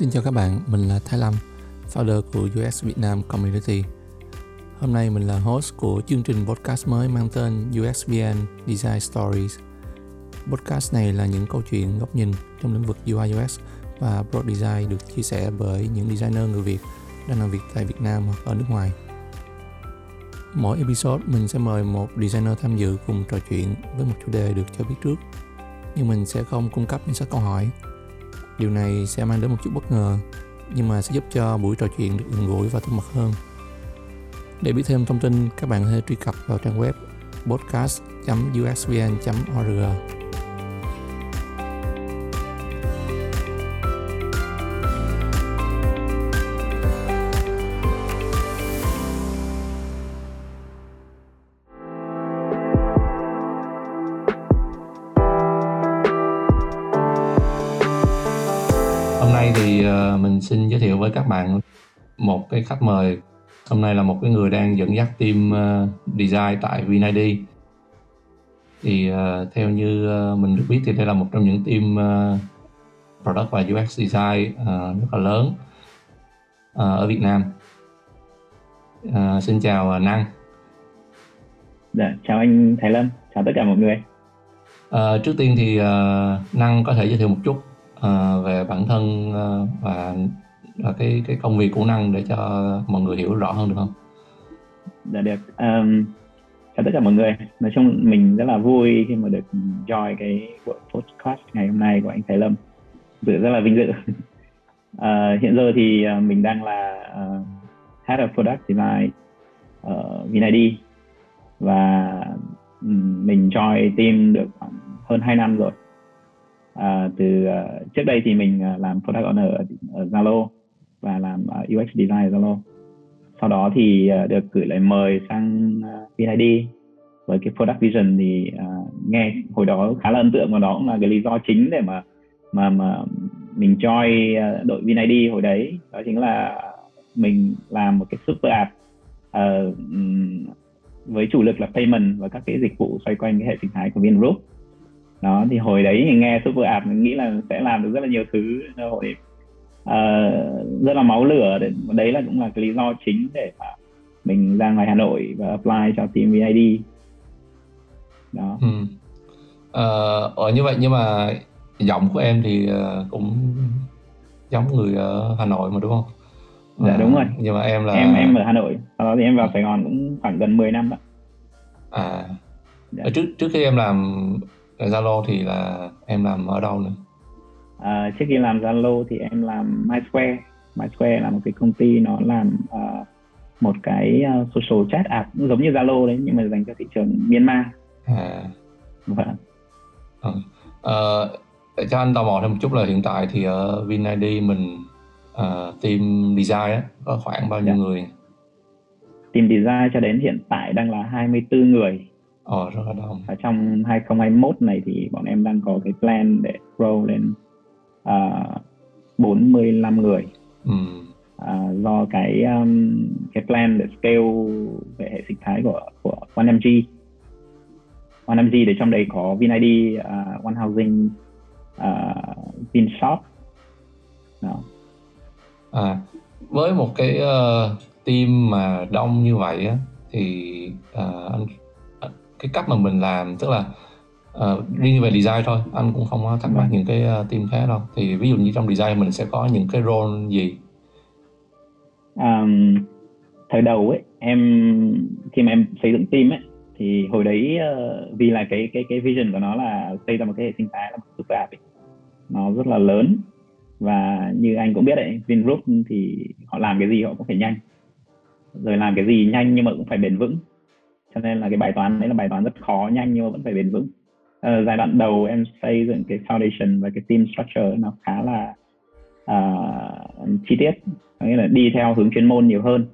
Xin chào các bạn, mình là Thái Lâm, founder của US Vietnam Community. Hôm nay mình là host của chương trình podcast mới mang tên USVN Design Stories. Podcast này là những câu chuyện góc nhìn trong lĩnh vực UI UX và product Design được chia sẻ bởi những designer người Việt đang làm việc tại Việt Nam hoặc ở nước ngoài. Mỗi episode mình sẽ mời một designer tham dự cùng trò chuyện với một chủ đề được cho biết trước. Nhưng mình sẽ không cung cấp những sách câu hỏi Điều này sẽ mang đến một chút bất ngờ, nhưng mà sẽ giúp cho buổi trò chuyện được gần gũi và thân mật hơn. Để biết thêm thông tin, các bạn hãy truy cập vào trang web podcast.usvn.org. với các bạn. Một cái khách mời hôm nay là một cái người đang dẫn dắt team uh, design tại VinID thì uh, theo như uh, mình được biết thì đây là một trong những team uh, product và UX design uh, rất là lớn uh, ở Việt Nam. Uh, xin chào uh, Năng. Dạ, chào anh Thái Lâm, chào tất cả mọi người. Uh, trước tiên thì uh, Năng có thể giới thiệu một chút uh, về bản thân uh, và cái cái công việc của năng để cho mọi người hiểu rõ hơn được không? Dạ được. Um, chào tất cả mọi người. Nói chung mình rất là vui khi mà được join cái buổi podcast ngày hôm nay của anh Thái Lâm. Dự rất là vinh dự. uh, hiện giờ thì ờ, mình đang là uh, Head of Product Design ở VinID và mình join team được khoảng hơn 2 năm rồi à, từ uh, trước đây thì mình uh, làm product owner ở, ở Zalo và làm ờ, UX design ở Zalo. Sau đó thì ờ, được gửi lời mời sang ờ, uh, VID với cái product vision thì uh, nghe hồi đó khá là ấn tượng và đó cũng là cái lý do chính để mà mà mà mình join đội VinID hồi đấy. Đó chính là mình làm một cái super app uh, với chủ lực là payment và các cái dịch vụ xoay quanh cái hệ sinh thái của Vingroup đó thì hồi đấy thì nghe super app mình nghĩ là sẽ làm được rất là nhiều thứ hồi uh, rất là máu lửa đấy là cũng là cái lý do chính để mà mình ra ngoài Hà Nội và apply cho team VID đó ừ. ờ, ở như vậy nhưng mà giọng của em thì ờ, cũng giống người ở Hà Nội mà đúng không? Dạ đúng rồi. Nhưng mà em là em em ở Hà Nội, sau đó thì em vào Sài Gòn cũng khoảng gần 10 năm đó. À. Dạ. Trước trước khi em làm Zalo thì là em làm ở đâu nữa? À, trước khi làm Zalo thì em làm MySquare. MySquare là một cái công ty nó làm uh, một cái uh, social chat app cũng giống như Zalo đấy nhưng mà dành cho thị trường Myanmar. À. Vâng. Ừ. Uh, để cho anh tò mò thêm một chút là hiện tại thì ở VinID mình uh, team design á, có khoảng bao nhiêu dạ. người? Team design cho đến hiện tại đang là 24 người Ờ, rất là đông. Ở trong 2021 này thì bọn em đang có cái plan để grow lên uh, 45 người. Ừ. Uh, do cái um, cái plan để scale về hệ sinh thái của của OneMG. OneMG để trong đây có VinID, uh, One Housing, uh, VinShop. Đó. À, với một cái uh, team mà đông như vậy á thì uh, anh cái cách mà mình làm tức là uh, riêng về design thôi anh cũng không có thắc mắc những cái uh, team khác đâu. Thì ví dụ như trong design mình sẽ có những cái role gì? Um, thời đầu ấy em khi mà em xây dựng team ấy thì hồi đấy uh, vì là cái cái cái vision của nó là xây ra một cái hệ sinh thái là một super app ấy. nó rất là lớn. Và như anh cũng biết đấy Vingroup thì họ làm cái gì họ cũng phải nhanh. Rồi làm cái gì nhanh nhưng mà cũng phải bền vững. Cho nên là cái bài toán đấy là bài toán rất khó nhanh nhưng mà vẫn phải bền vững uh, giai đoạn đầu em xây dựng cái foundation và cái team structure nó khá là uh, chi tiết. Có nghĩa là đi theo hướng chuyên môn nhiều hơn.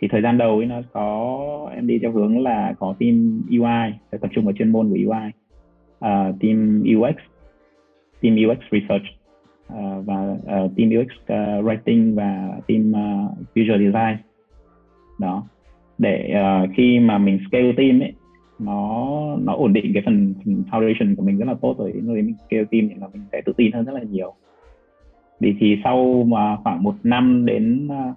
Thì thời gian đầu ấy nó có em đi theo hướng là có team UI phải tập trung vào chuyên môn của UI uh, ờ, team UX team UX research. Uh, và uh, team UX uh, writing và team uh, visual design. Đó. Để uh, khi mà mình scale team ấy nó nó ổn định cái phần, phần foundation của mình rất là tốt rồi. Lúc đấy mình scale team thì là mình sẽ tự tin hơn rất là nhiều. Vì thì sau mà khoảng một năm đến à,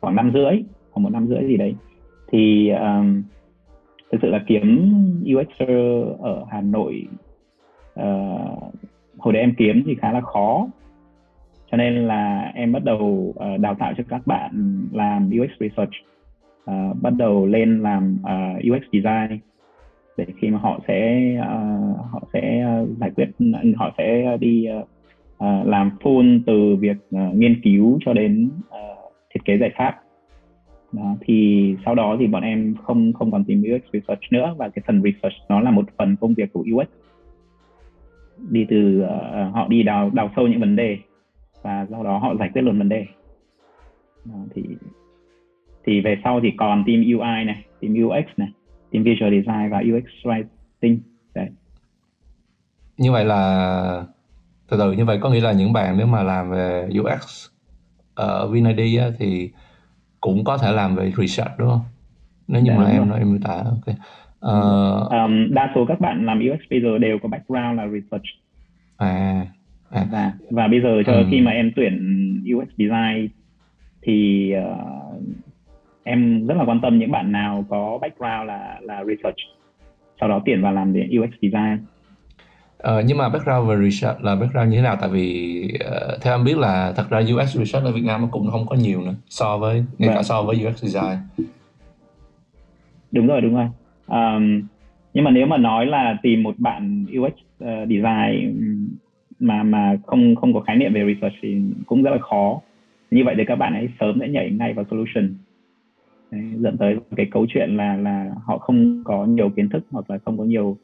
khoảng năm rưỡi khoảng một năm rưỡi gì đấy thì um, thực sự là kiếm UXer ở Hà Nội uh, hồi đấy em kiếm thì khá là khó. Cho nên là em bắt đầu uh, đào tạo cho các bạn làm UX research uh, bắt đầu lên làm uh, UX design để khi mà họ sẽ uh, họ sẽ ờ, giải quyết họ sẽ đi uh, làm full từ việc uh, nghiên cứu cho đến uh, thiết kế giải pháp. Đó, thì sau đó thì bọn em không không còn tìm UX research nữa và cái phần research nó là một phần công việc của UX đi từ uh, họ đi đào đào sâu những vấn đề và sau đó họ giải quyết luôn vấn đề. Đó, thì thì về sau thì còn team UI này team UX này team visual design và UX writing đấy như vậy là từ từ như vậy có nghĩa là những bạn nếu mà làm về UX ở VNID á, thì cũng có thể làm về research đúng không? Nếu như dạ, mà em nói em tả ok. Uh, um, đa số các bạn làm UX bây giờ đều có background là research. À, à. Và và bây giờ cho ừ. khi mà em tuyển UX design thì uh, em rất là quan tâm những bạn nào có background là là research sau đó tuyển vào làm UX design Ờ, nhưng mà background về research là background như thế nào? Tại vì uh, theo em biết là thật ra UX research ở Việt Nam nó cũng không có nhiều nữa so với ngay cả vâng. so với UX design. Đúng rồi, đúng rồi. Um, nhưng mà nếu mà nói là tìm một bạn UX uh, design mà mà không không có khái niệm về research thì cũng rất là khó. Như vậy thì các bạn ấy sớm sẽ nhảy ngay vào solution. Đấy, dẫn tới cái câu chuyện là là họ không có nhiều kiến thức hoặc là không có nhiều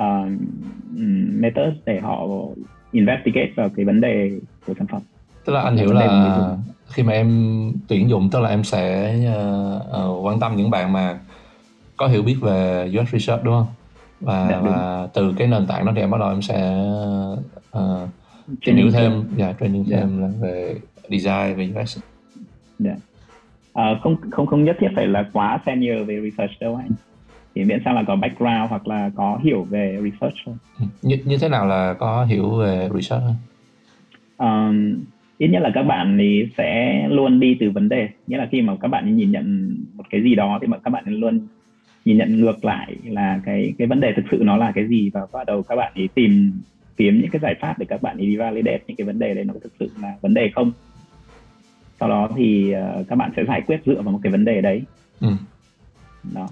uh, method để họ investigate vào cái vấn đề của sản phẩm. Tức là anh hiểu là khi mà em tuyển dụng tức là em sẽ uh, uh, quan tâm những bạn mà có hiểu biết về UX research đúng không? Và, dạ, và từ cái nền tảng đó thì em bắt đầu em sẽ uh, tìm hiểu thêm. dạ yeah, training yeah. thêm là về design về UX yeah. Uh, không không không nhất thiết phải là quá senior về research đâu anh. Thì miễn sao là có background hoặc là có hiểu về research thôi. Như, như thế nào là có hiểu về research um, ít nhất là các bạn thì sẽ luôn đi từ vấn đề. Nghĩa là khi mà các bạn nhìn nhận một cái gì đó thì mà các bạn luôn nhìn nhận ngược lại là cái cái vấn đề thực sự nó là cái gì. Và bắt đầu các bạn ấy tìm kiếm những cái giải pháp để các bạn ấy đi validate những cái vấn đề đấy nó thực sự là vấn đề không sau đó thì uh, các bạn sẽ giải quyết dựa vào một cái vấn đề đấy. Ừ. đó.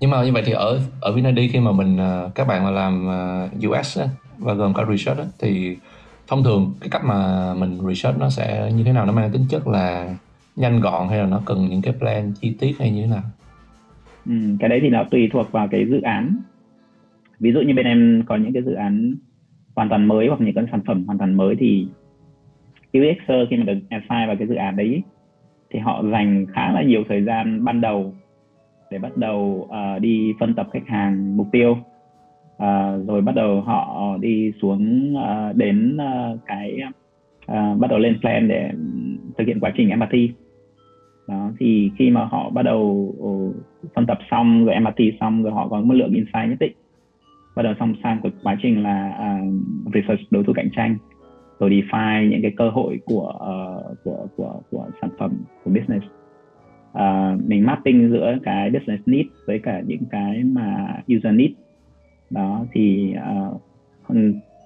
Nhưng mà như vậy thì ở ở Vinadi khi mà mình ờ, các bạn mà làm ờ, US á, và gồm cả research á, thì thông thường cái cách mà mình research nó sẽ như thế nào? Nó mang tính chất là nhanh gọn hay là nó cần những cái plan chi tiết hay như thế nào? Ừ, cái đấy thì nó tùy thuộc vào cái dự án. Ví dụ như bên em có những cái dự án hoàn toàn mới hoặc những cái sản phẩm hoàn toàn mới thì UXer khi mà được assign vào cái dự án đấy thì họ dành khá là nhiều thời gian ban đầu để bắt đầu uh, đi phân tập khách hàng mục tiêu. Uh, rồi bắt đầu họ đi xuống uh, đến uh, cái uh, bắt đầu lên plan để thực hiện quá trình empathy đó thì khi mà họ bắt đầu uh, phân tập xong rồi empathy xong rồi họ có một lượng insight nhất định. Bắt đầu xong sang cuộc quá trình là uh, research đối thủ cạnh tranh codify những cái cơ hội của uh, của của của sản phẩm của business. Uh, mình mapping giữa cái business need với cả những cái mà user need. Đó thì uh,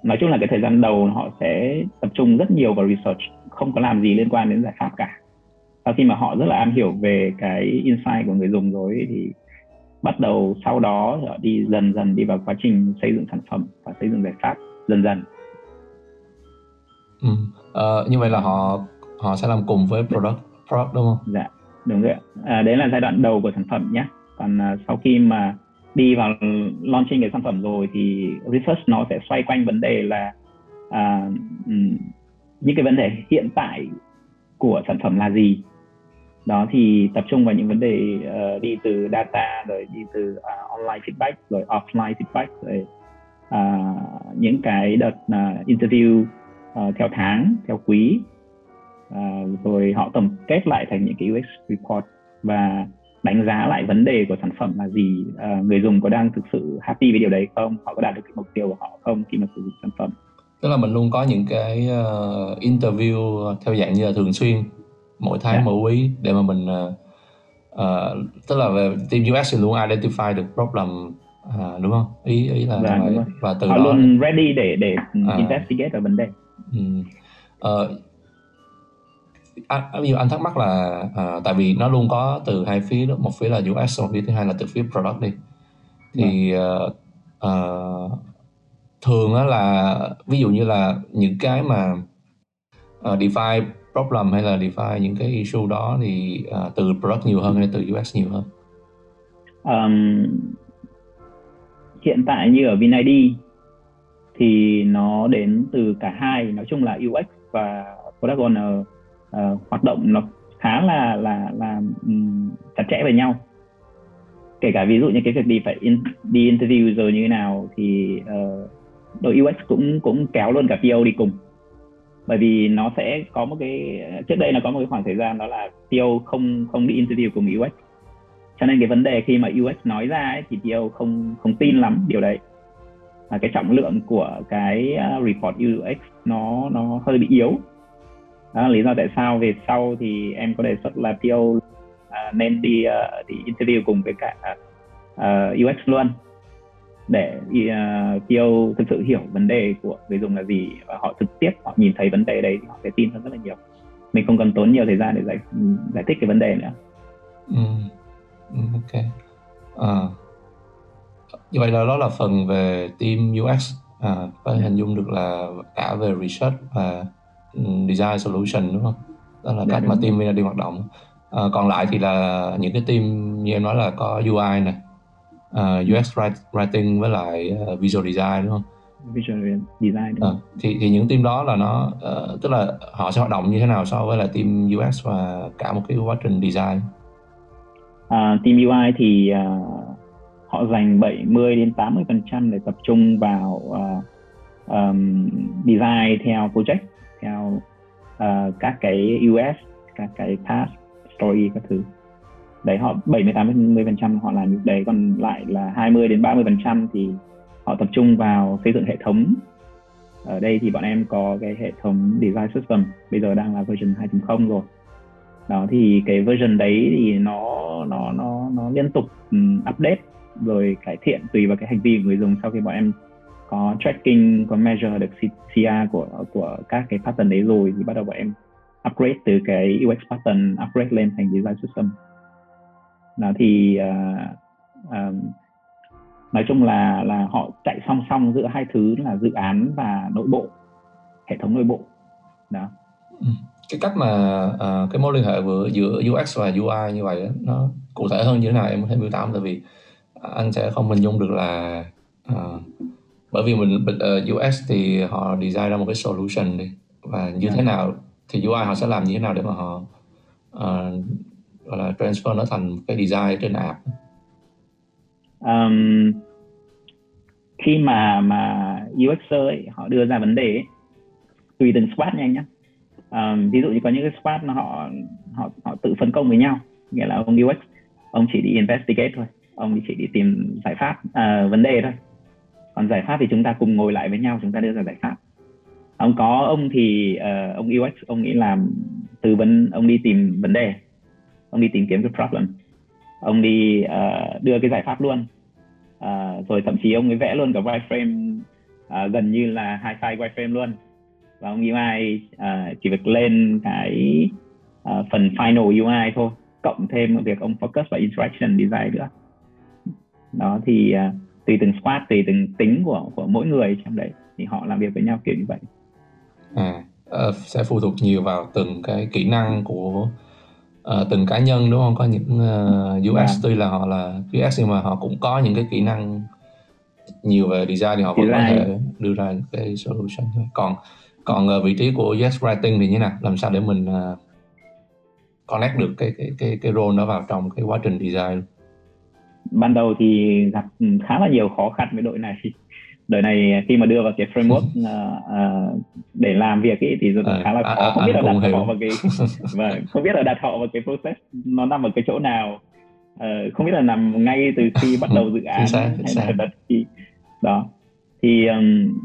nói chung là cái thời gian đầu họ sẽ tập trung rất nhiều vào research không có làm gì liên quan đến giải pháp cả. Sau khi mà họ rất là am hiểu về cái insight của người dùng rồi thì bắt đầu sau đó họ đi dần dần đi vào quá trình xây dựng sản phẩm và xây dựng giải pháp dần dần uh, như vậy là họ họ sẽ làm cùng với product product đúng không? Dạ đúng rồi à, đấy là giai đoạn đầu của sản phẩm nhé. Còn à, sau khi mà đi vào launching cái sản phẩm rồi thì research nó sẽ xoay quanh vấn đề là à, ừ, những cái vấn đề hiện tại của sản phẩm là gì. Đó thì tập trung vào những vấn đề uh, đi từ data rồi đi từ uh, online feedback rồi offline feedback rồi uh, những cái đợt uh, interview uh, theo tháng theo quý À, rồi họ tổng kết lại thành những cái UX report và đánh giá lại vấn đề của sản phẩm là gì à, người dùng có đang thực sự happy với điều đấy không họ có đạt được cái mục tiêu của họ không khi mà sử dụng sản phẩm tức là mình luôn có những cái uh, interview theo dạng như là thường xuyên mỗi tháng yeah. Dạ. mỗi quý để mà mình uh, uh, tức là về team UX thì luôn identify được problem uh, đúng không ý ý là dạ, vậy. và từ họ đó luôn ready để để uh, investigate về vấn đề um, uh, anh, ví dụ anh thắc mắc là uh, tại vì nó luôn có từ hai phía đó một phía là UX một phía thứ hai là từ phía product đi. Thì uh, uh, thường á là ví dụ như là những cái mà uh, define problem hay là define những cái issue đó thì uh, từ product nhiều hơn hay từ UX nhiều hơn? Um, hiện tại như ở VinID thì nó đến từ cả hai nói chung là UX và product owner uh, hoạt động nó khá là là là um, chặt chẽ với nhau. Kể cả ví dụ như cái việc đi phải in, đi interview rồi như thế nào thì uh, đội UX cũng cũng kéo luôn cả PO đi cùng. Bởi vì nó sẽ có một cái trước đây là có một cái khoảng thời gian đó là PO không không đi interview cùng UX cho nên cái vấn đề khi mà UX nói ra ấy, thì PO không không tin lắm điều đấy à, cái trọng lượng của cái uh, report UX nó nó hơi bị yếu đó là lý do tại sao về sau thì em có đề xuất là PO uh, à, nên đi uh, đi interview cùng với cả à, uh, UX luôn để uh, PO thực sự hiểu vấn đề của người dùng là gì và họ trực tiếp họ nhìn thấy vấn đề đấy thì họ sẽ tin hơn rất là nhiều mình không cần tốn nhiều thời gian để giải giải thích cái vấn đề nữa ừ. ừ ok à như vậy là đó là phần về team UX à, có thể hình dung được là cả về research và ừ, design solution đúng không? Đó là dạ, cách mà team đi hoạt động. À, còn lại thì là những cái team như em nói là có UI này uh, ờ, UX writing với lại uh, visual design đúng không? Visual design đúng à, thì thì những team đó là nó uh, tức là họ sẽ hoạt động như thế nào so với là team UX và cả một cái quá trình design? À, team UI thì uh, họ dành 70 đến 80 phần trăm để tập trung vào uh, um, design theo project theo uh, các cái US các cái task story các thứ. Đấy họ 70 80 phần trăm họ làm việc đấy còn lại là 20 đến 30 phần trăm thì họ tập trung vào xây dựng hệ thống. Ở đây thì bọn em có cái hệ thống design system bây giờ đang là version 2.0 rồi. Đó thì cái version đấy thì nó nó nó nó liên tục update rồi cải thiện tùy vào cái hành vi của người dùng sau khi bọn em có tracking có measure được CR của của các cái pattern đấy rồi thì bắt đầu bọn em upgrade từ cái UX pattern upgrade lên thành design system. Đó thì uh, um, nói chung là là họ chạy song song giữa hai thứ là dự án và nội bộ hệ thống nội bộ. Đó. Ừ. Cái cách mà uh, cái mối liên hệ vừa giữa UX và UI như vậy nó cụ thể hơn như thế nào em có thể miêu tả tại vì anh sẽ không hình dung được là uh, bởi vì mình uh, UX thì họ design ra một cái solution đi và như yeah. thế dạ. nào thì UI họ sẽ làm như thế nào để mà họ uh, gọi là transfer nó thành cái design trên app um, khi mà mà UXer ấy, họ đưa ra vấn đề ấy, tùy từng squad nhanh nhé um, ví dụ như có những cái squad họ họ họ tự phân công với nhau nghĩa là ông UX ông chỉ đi investigate thôi ông chỉ đi tìm giải pháp à, vấn đề thôi. Còn giải pháp thì chúng ta cùng ngồi lại với nhau chúng ta đưa ra giải pháp. Ông có ông thì uh, ông UX ông nghĩ làm tư vấn ông đi tìm vấn đề. Ông đi tìm kiếm cái problem. Ông đi uh, đưa cái giải pháp luôn. Uh, rồi thậm chí ông ấy vẽ luôn cả wireframe uh, gần như là hai file wireframe luôn. Và ông UI uh, chỉ việc lên cái uh, phần final UI thôi cộng thêm việc ông focus vào interaction design nữa đó thì uh, tùy từng squad tùy từng tính của của mỗi người trong đấy thì họ làm việc với nhau kiểu như vậy. À uh, sẽ phụ thuộc nhiều vào từng cái kỹ năng của uh, từng cá nhân đúng không? Có những uh, UX. Dạ. tuy là họ là UX nhưng mà họ cũng có những cái kỹ năng nhiều về design thì họ vẫn có thể đưa ra cái solution còn còn uh, vị trí của UX writing thì như nào? Làm sao để mình uh, connect được cái cái cái cái role đó vào trong cái quá trình design ban đầu thì gặp khá là nhiều khó khăn với đội này. Đời này khi mà đưa vào cái framework uh, uh, để làm việc ý, thì rất à, khá là khó. à, không biết là đặt hiểu. họ vào cái và không biết là đặt họ vào cái process nó nằm ở cái chỗ nào. Uh, không biết là nằm ngay từ khi bắt đầu dự án xác, hay là đặt khi đó. Thì um,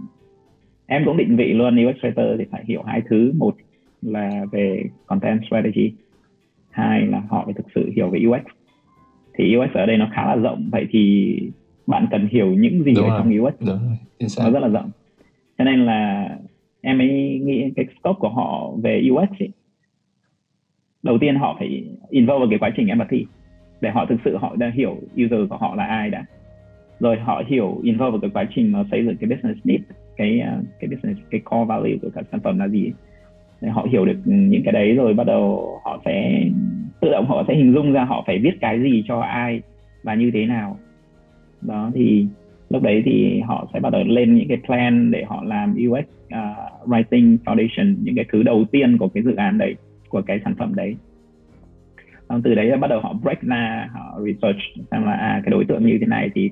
em cũng định vị luôn UX writer thì phải hiểu hai thứ. Một là về content strategy hai là họ phải thực sự hiểu về UX thì UX ở đây nó khá là rộng. Vậy thì bạn cần hiểu những gì Đúng ở rồi. trong UX Đúng rồi. Nó rất là rộng. Cho nên là em ấy nghĩ cái scope của họ về UX ấy, đầu tiên họ phải involve vào cái quá trình empathy để họ thực sự họ đã hiểu user của họ là ai đã. Rồi họ hiểu involve vào cái quá trình mà xây dựng cái business need cái cái business cái core value của các sản phẩm là gì để họ hiểu được những cái đấy rồi bắt đầu họ sẽ tự động họ sẽ hình dung ra họ phải viết cái gì cho ai và như thế nào. Đó thì lúc đấy thì họ sẽ bắt đầu lên những cái plan để họ làm UX uh, à, writing foundation những cái thứ đầu tiên của cái dự án đấy của cái sản phẩm đấy. Xong từ đấy bắt đầu họ break ra họ research xem là à cái đối tượng như thế này thì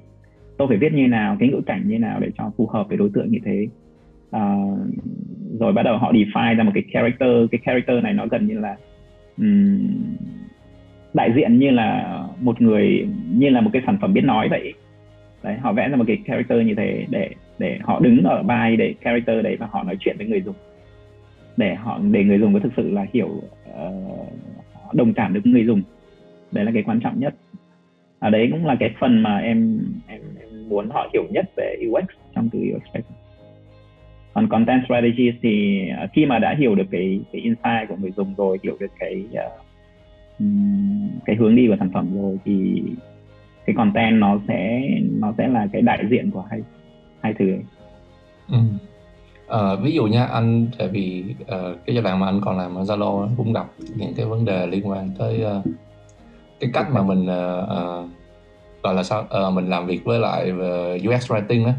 tôi phải viết như nào cái ngữ cảnh như nào để cho phù hợp với đối tượng như thế. Uh, rồi bắt đầu họ define ra một cái character cái character này nó gần như là um, đại diện như là một người như là một cái sản phẩm biết nói vậy. Đấy họ vẽ ra một cái character như thế để để họ đứng ở vai để character đấy và họ nói chuyện với người dùng. Để họ để người dùng có thực sự là hiểu uh, đồng cảm được người dùng. Đấy là cái quan trọng nhất. Ở đấy cũng là cái phần mà em em, em muốn họ hiểu nhất về UX trong từ UX writer còn content strategy thì ờ, khi mà đã hiểu được cái cái insight của người dùng rồi hiểu được cái uh, cái hướng đi của sản phẩm rồi thì cái content nó sẽ nó sẽ là cái đại diện của hai hai thứ ấy. Ừ. Ờ, ví dụ nha anh tại vì uh, cái giai đoạn mà anh còn làm ở Zalo cũng gặp những cái vấn đề liên quan tới uh, cái cách mà mình uh, uh, gọi là sao uh, mình làm việc với lại uh, UX writing đó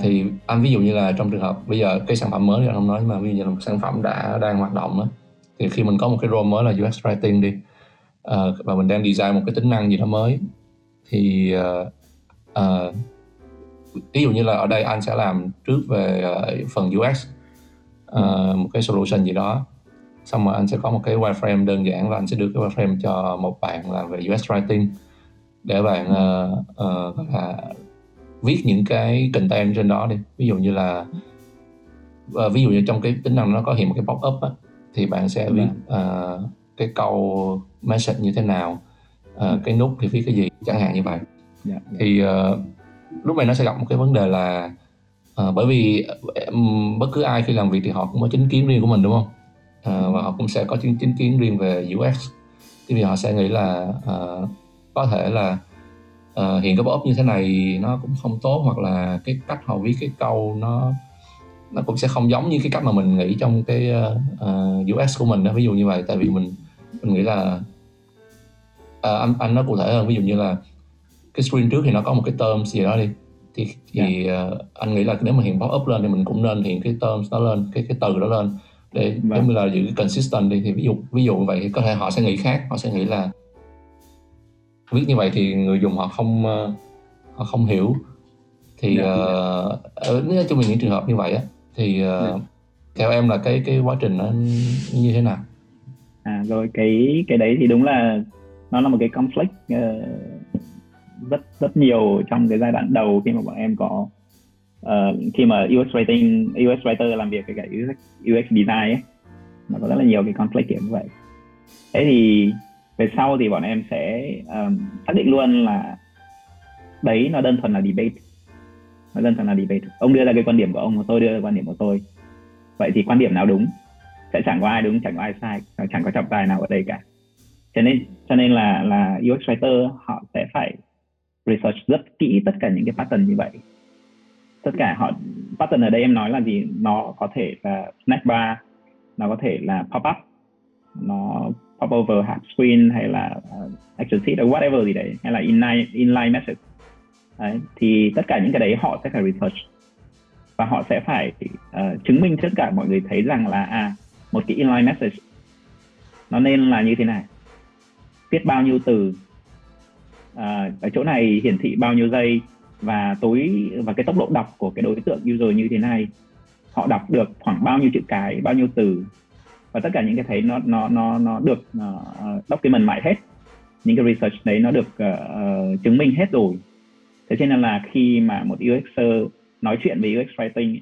thì anh ví dụ như là trong trường hợp bây giờ cái sản phẩm mới thì anh không nói nhưng mà ví dụ như là một sản phẩm đã đang hoạt động đó thì khi mình có một cái role mới là UX writing đi uh, và mình đang design một cái tính năng gì đó mới. Thì uh, uh, ví dụ như là ở đây anh sẽ làm trước về uh, phần UX uh, một cái solution gì đó. Xong rồi anh sẽ có một cái wireframe đơn giản và anh sẽ đưa cái wireframe cho một bạn làm về UX writing để bạn uh, uh, là viết những cái content trên đó đi. Ví dụ như là uh, ví dụ như trong cái tính năng nó có hiện một cái pop up á, thì bạn sẽ viết uh, cái câu message như thế nào uh, cái nút thì viết cái gì chẳng hạn như vậy. Yeah, yeah. thì uh, lúc này nó sẽ gặp một cái vấn đề là uh, bởi vì um, bất cứ ai khi làm việc thì họ cũng có chính kiến riêng của mình đúng không? Uh, và họ cũng sẽ có chính, chính kiến riêng về UX thì vì họ sẽ nghĩ là uh, có thể là uh, hiện cái pop như thế này nó cũng không tốt hoặc là cái cách họ viết cái câu nó nó cũng sẽ không giống như cái cách mà mình nghĩ trong cái uh, UX của mình đó ví dụ như vậy tại vì mình mình nghĩ là uh, anh anh nói cụ thể hơn ví dụ như là cái screen trước thì nó có một cái term gì đó đi thì thì yeah. uh, anh nghĩ là nếu mà hiện pop up lên thì mình cũng nên hiện cái term đó lên cái cái từ đó lên để vâng. giống như là giữ cái consistent đi thì ví dụ ví dụ vậy thì có thể họ sẽ nghĩ khác họ sẽ nghĩ là viết như vậy thì người dùng họ không uh, họ không hiểu thì yeah. uh, ở nếu cho mình những trường hợp như vậy á thì uh, yeah. theo em là cái cái quá trình nó như thế nào à rồi cái cái đấy thì đúng là nó là một cái conflict uh, rất rất nhiều trong cái giai đoạn đầu khi mà bọn em có uh, khi mà UX writing UX writer làm việc với cả UX, UX design ấy. Nó có rất là nhiều cái conflict kiểu như vậy. Thế thì về sau thì bọn em sẽ um, xác định luôn là đấy nó đơn thuần là debate. Nó đơn thuần là debate. Ông đưa ra cái quan điểm của ông và tôi đưa ra quan điểm của tôi. Vậy thì quan điểm nào đúng? Sẽ chẳng có ai đúng chẳng có ai sai chẳng có trọng tài nào ở đây cả cho nên cho nên là là UX writer họ sẽ phải research rất kỹ tất cả những cái pattern như vậy. Tất cả họ pattern ở đây em nói là gì? Nó có thể là snack bar nó có thể là pop up nó pop over half screen hay là uh, action sheet or whatever gì đấy hay là inline inline message. Đấy, thì tất cả những cái đấy họ sẽ phải research. Và họ sẽ phải uh, chứng minh tất cả mọi người thấy rằng là à một cái inline message nó nên là như thế này viết bao nhiêu từ. À, ở chỗ này hiển thị bao nhiêu giây và tối và cái tốc độ đọc của cái đối tượng user như thế này. Họ đọc được khoảng bao nhiêu chữ cái bao nhiêu từ. Và tất cả những cái thấy nó nó nó nó được uh, document lại hết. Những cái research đấy nó được uh, chứng minh hết rồi. Thế cho nên là khi mà một UXer nói chuyện với UX writing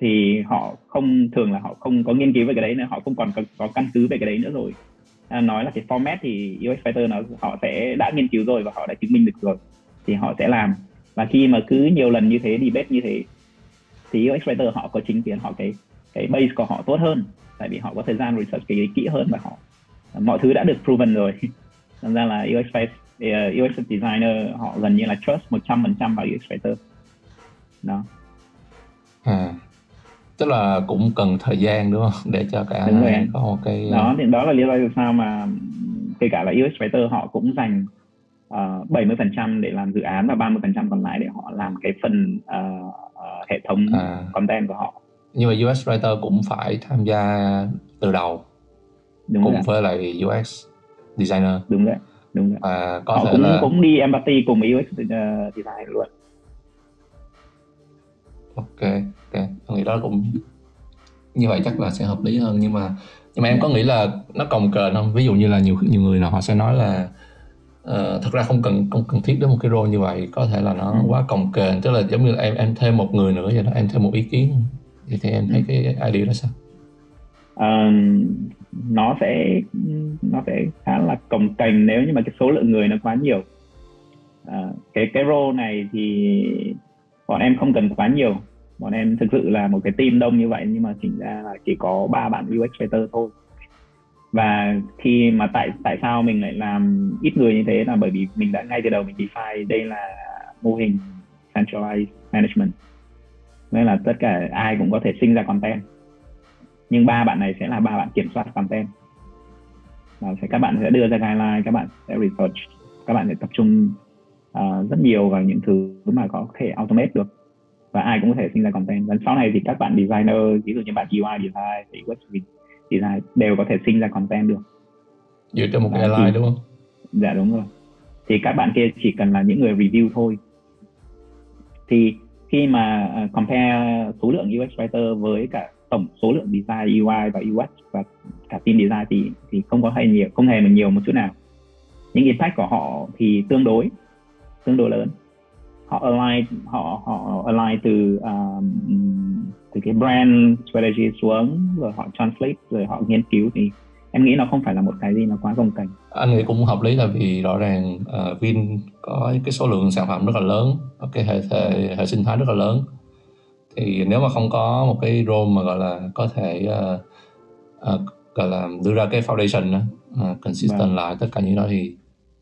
thì họ không thường là họ không có nghiên cứu về cái đấy nữa họ không còn có, có căn cứ về cái đấy nữa rồi. À, nói là cái format thì UX writer nó họ sẽ đã nghiên cứu rồi và họ đã chứng minh được rồi. Thì họ sẽ làm. Và khi mà cứ nhiều lần như thế debate như thế thì UX writer họ có chính kiến họ cái cái base của họ tốt hơn. Tại vì họ có thời gian research cái kỹ hơn và họ mọi thứ đã được proven rồi. Thành ra là UX uh, UX designer họ gần như là trust 100% vào UX writer đó. À tức là cũng cần thời gian đúng không để cho cả đúng rồi. có một cái đó thì đó là lý do vì sao mà kể cả là UX writer họ cũng dành uh, 70% để làm dự án và 30% còn lại để họ làm cái phần uh, uh, hệ thống à. content của họ nhưng mà UX writer cũng phải tham gia từ đầu đúng cùng rồi. với lại UX designer đúng rồi đúng rồi à, có họ thể cũng là cũng đi empathy cùng UX uh, design luôn ok ok tôi nghĩ đó cũng như vậy chắc là sẽ hợp lý hơn. Nhưng mà nhưng mà em có nghĩ là nó cồng kềnh không? Ví dụ như là nhiều nhiều người nào họ sẽ nói là uh, thật ra không cần không cần thiết đến một cái role như vậy. Có thể là nó ừ. quá cồng kềnh tức là giống như là em em thêm một người nữa vậy đó. Em thêm một ý kiến. Thì, thì em thấy ừ. cái idea đó sao? Um, nó sẽ nó sẽ khá là cồng kềnh nếu như mà cái số lượng người nó quá nhiều. Uh, cái cái role này thì bọn em không cần quá nhiều bọn em thực sự là một cái team đông như vậy nhưng mà chính ra là chỉ có ba bạn UX writer thôi. Và khi mà tại tại sao mình lại làm ít người như thế là bởi vì mình đã ngay từ đầu mình define đây là mô hình centralized management. Nên là tất cả ai cũng có thể sinh ra content. Nhưng ba bạn này sẽ là ba bạn kiểm soát content. Và sẽ các bạn sẽ đưa ra guideline các bạn sẽ research các bạn sẽ tập trung uh, rất nhiều vào những thứ mà có thể automate được và ai cũng có thể sinh ra content. Và sau này thì các bạn designer ví dụ như bạn UI design thì UX design đều có thể sinh ra content được. Dựa trên một cái line đúng không? Dạ đúng rồi. Thì các bạn kia chỉ cần là những người review thôi. Thì khi mà uh, compare số lượng UX writer với cả tổng số lượng design UI và UX và cả team design thì thì không có hay nhiều không hề mà nhiều một chút nào. Những impact của họ thì tương đối tương đối lớn họ align họ họ align từ um, từ cái brand strategy xuống rồi họ translate rồi họ nghiên cứu. Thì em nghĩ nó không phải là một cái gì nó quá công cảnh anh nghĩ cũng hợp lý là vì rõ ràng uh, Vin có cái số lượng sản phẩm rất là lớn cái hệ hệ hệ sinh thái rất là lớn. Thì nếu mà không có một cái role mà gọi là có thể uh, uh, gọi là đưa ra cái foundation uh, consistent vâng. lại tất cả những đó thì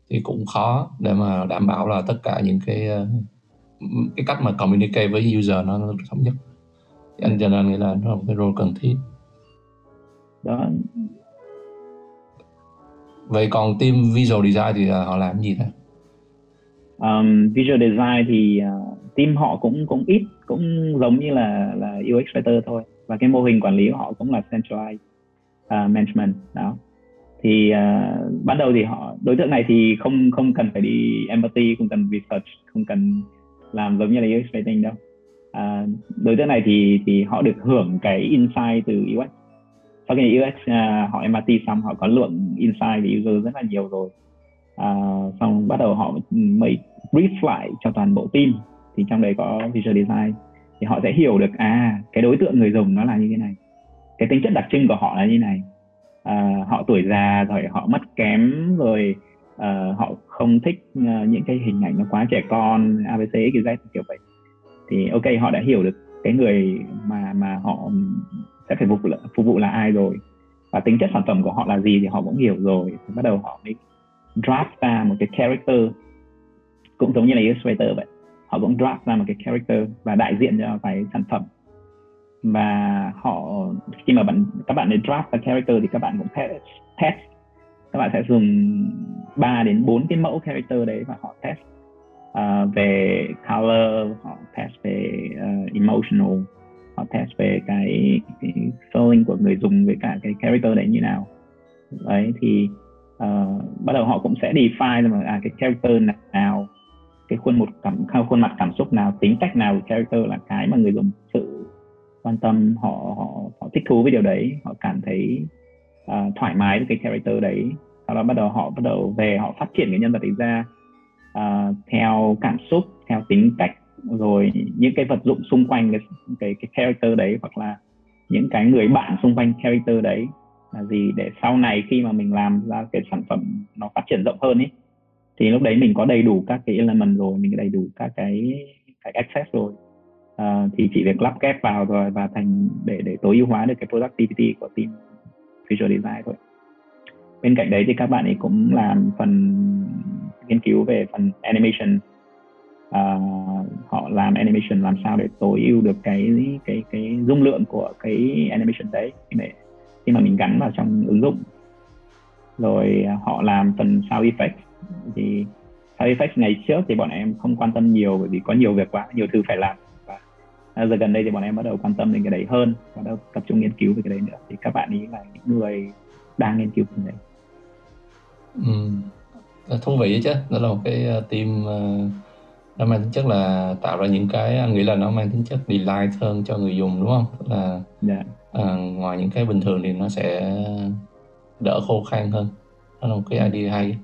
thì cũng khó để mà đảm bảo là tất cả những cái uh, cái cách mà communicate với user nó, nó thống nhất. Thì anh cho nên nghĩ là nó là một cái role cần thiết. Đó. Vậy còn team visual design thì họ làm gì thế um, visual design thì uh, team họ cũng cũng ít cũng giống như là là UX writer thôi. Và cái mô hình quản lý của họ cũng là centralized uh, management. Đó. Thì uh, ban đầu thì họ đối tượng này thì không không cần phải đi empathy không cần research không cần làm giống như là UX writing đâu. À, đối tượng này thì thì họ được hưởng cái insight từ UX sau khi UX uh, à, họ MRT xong họ có lượng insight về user rất là nhiều rồi. À, xong bắt đầu họ mới brief lại cho toàn bộ team. Thì trong đấy có visual design. Thì họ sẽ hiểu được à cái đối tượng người dùng nó là như thế này. Cái tính chất đặc trưng của họ là như thế này. À, họ tuổi già rồi họ mất kém rồi uh, họ không thích uh, những cái hình ảnh nó quá trẻ con abc xyz kiểu vậy. Thì ok họ đã hiểu được cái người mà mà họ sẽ phải phục vụ phục vụ là ai rồi. Và tính chất sản phẩm của họ là gì thì họ cũng hiểu rồi. Thì bắt đầu họ mới draft ra một cái character cũng giống như là illustrator vậy. Họ cũng draft ra một cái character và đại diện cho cái sản phẩm. Và họ khi mà bạn các bạn để draft ra character thì các bạn cũng test, test các bạn sẽ dùng 3 đến 4 cái mẫu character đấy và họ test uh, về color họ test về uh, emotional họ test về cái, cái feeling của người dùng với cả cái character đấy như nào. Đấy thì uh, bắt đầu họ cũng sẽ define mà à cái character nào cái khuôn một cảm khuôn mặt cảm xúc nào tính cách nào của character là cái mà người dùng sự quan tâm họ họ họ thích thú với điều đấy họ cảm thấy uh, thoải mái với cái character đấy. Sau đó bắt đầu họ bắt đầu về họ phát triển cái nhân vật ấy ra uh, theo cảm xúc theo tính cách rồi những cái vật dụng xung quanh cái cái cái character đấy hoặc là những cái người bạn xung quanh character đấy là gì để sau này khi mà mình làm ra cái sản phẩm nó phát triển rộng hơn ấy thì lúc đấy mình có đầy đủ các cái element rồi mình có đầy đủ các cái cái access rồi. À, thì chỉ việc lắp ghép vào rồi và thành để để tối ưu hóa được cái productivity của team visual design thôi. Bên cạnh đấy thì các bạn ấy cũng làm phần nghiên cứu về phần animation. Uh, họ làm animation làm sao để tối ưu được cái cái cái dung lượng của cái animation đấy. Để khi mà mình gắn vào trong ứng dụng rồi họ làm phần sound effect thì sound effect ngày trước thì bọn em không quan tâm nhiều bởi vì có nhiều việc quá nhiều thứ phải làm và giờ gần đây thì bọn em bắt đầu quan tâm đến cái đấy hơn bắt đầu tập trung nghiên cứu về cái đấy nữa. Thì các bạn ấy là những người đang nghiên cứu phần đấy. Ừ. thú vị chứ. Đó là một cái ờ, team uh, nó mang tính chất là tạo ra những cái anh nghĩ là nó mang tính chất delight hơn cho người dùng đúng không? Tức là yeah. Dạ. uh, ngoài những cái bình thường thì nó sẽ đỡ khô khan hơn. Đó là một cái idea hay.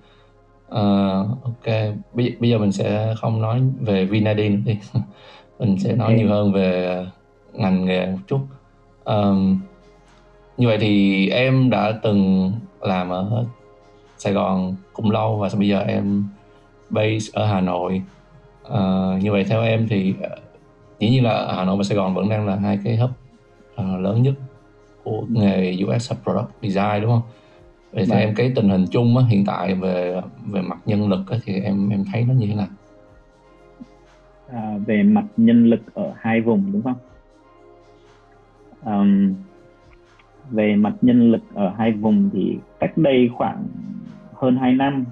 Uh, ok. Bây, bây giờ mình sẽ không nói về Vinadi nữa đi mình sẽ nói nhiều hơn về ngành nghề một chút um, như vậy thì em đã từng làm ở Sài Gòn cũng lâu và bây giờ em base ở Hà Nội uh, như vậy theo em thì dĩ nhiên là Hà Nội và Sài Gòn vẫn đang là hai cái hub uh, lớn nhất của nghề UX Product Design đúng không? Vậy theo vâng. em cái tình hình chung á, hiện tại về về mặt nhân lực á, thì em em thấy nó như thế nào? À, về mặt nhân lực ở hai vùng đúng không? Um, về mặt nhân lực ở hai vùng thì cách đây khoảng hơn 2 năm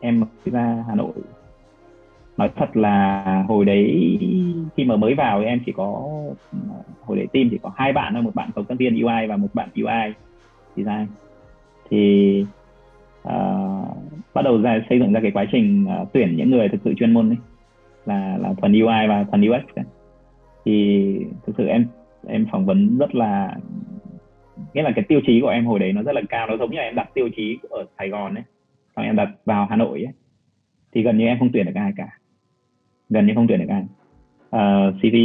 em ra Hà Nội. Nói thật là hồi đấy khi mà mới vào thì em chỉ có hồi đấy team chỉ có hai bạn thôi một bạn công tác viên UI và một bạn UI design. Thì uh, bắt đầu ra xây dựng ra cái quá trình uh, tuyển những người thực sự chuyên môn đấy là là thuần UI và thuần UX thì thực sự em em phỏng vấn rất là nghĩa là cái tiêu chí của em hồi đấy nó rất là cao nó giống như là em đặt tiêu chí ở Sài Gòn ấy. Xong em đặt vào Hà Nội ấy. Thì gần như em không tuyển được ai cả. Gần như không tuyển được ai. Ờ, uh, CV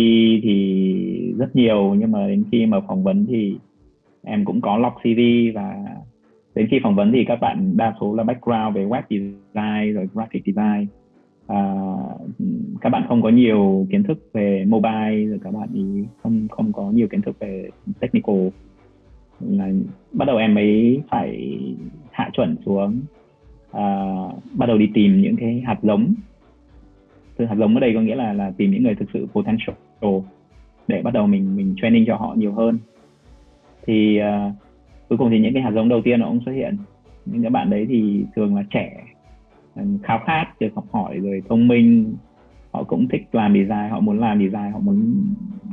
thì rất nhiều nhưng mà đến khi mà phỏng vấn thì em cũng có lọc CV và đến khi phỏng vấn thì các bạn đa số là background về web design rồi graphic design à, các bạn không có nhiều kiến thức về mobile rồi các bạn ý không không có nhiều kiến thức về technical. Là bắt đầu em ấy phải hạ chuẩn xuống. À, bắt đầu đi tìm những cái hạt giống. Từ hạt giống ở đây có nghĩa là là tìm những người thực sự potential để bắt đầu mình mình training cho họ nhiều hơn. Thì uh, cuối cùng thì những cái hạt giống đầu tiên nó cũng xuất hiện. Những các bạn đấy thì thường là trẻ khao khát được học hỏi rồi thông minh. Họ cũng thích làm design họ muốn làm design họ muốn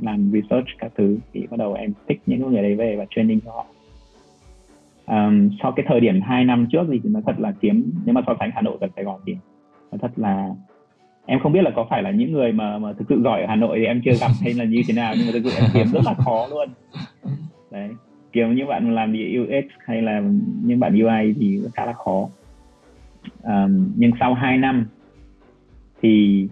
làm research các thứ. Thì bắt đầu em thích những người đấy về và training cho họ. Um, sau cái thời điểm 2 năm trước thì nó thật là kiếm nếu mà so sánh Hà Nội và Sài Gòn thì nó thật là em không biết là có phải là những người mà mà thực sự giỏi ở Hà Nội thì em chưa gặp hay là như thế nào nhưng mà thực sự em kiếm rất là khó luôn. Đấy kiếm những bạn làm gì UX hay là những bạn UI thì khá là khó um, nhưng sau 2 năm thì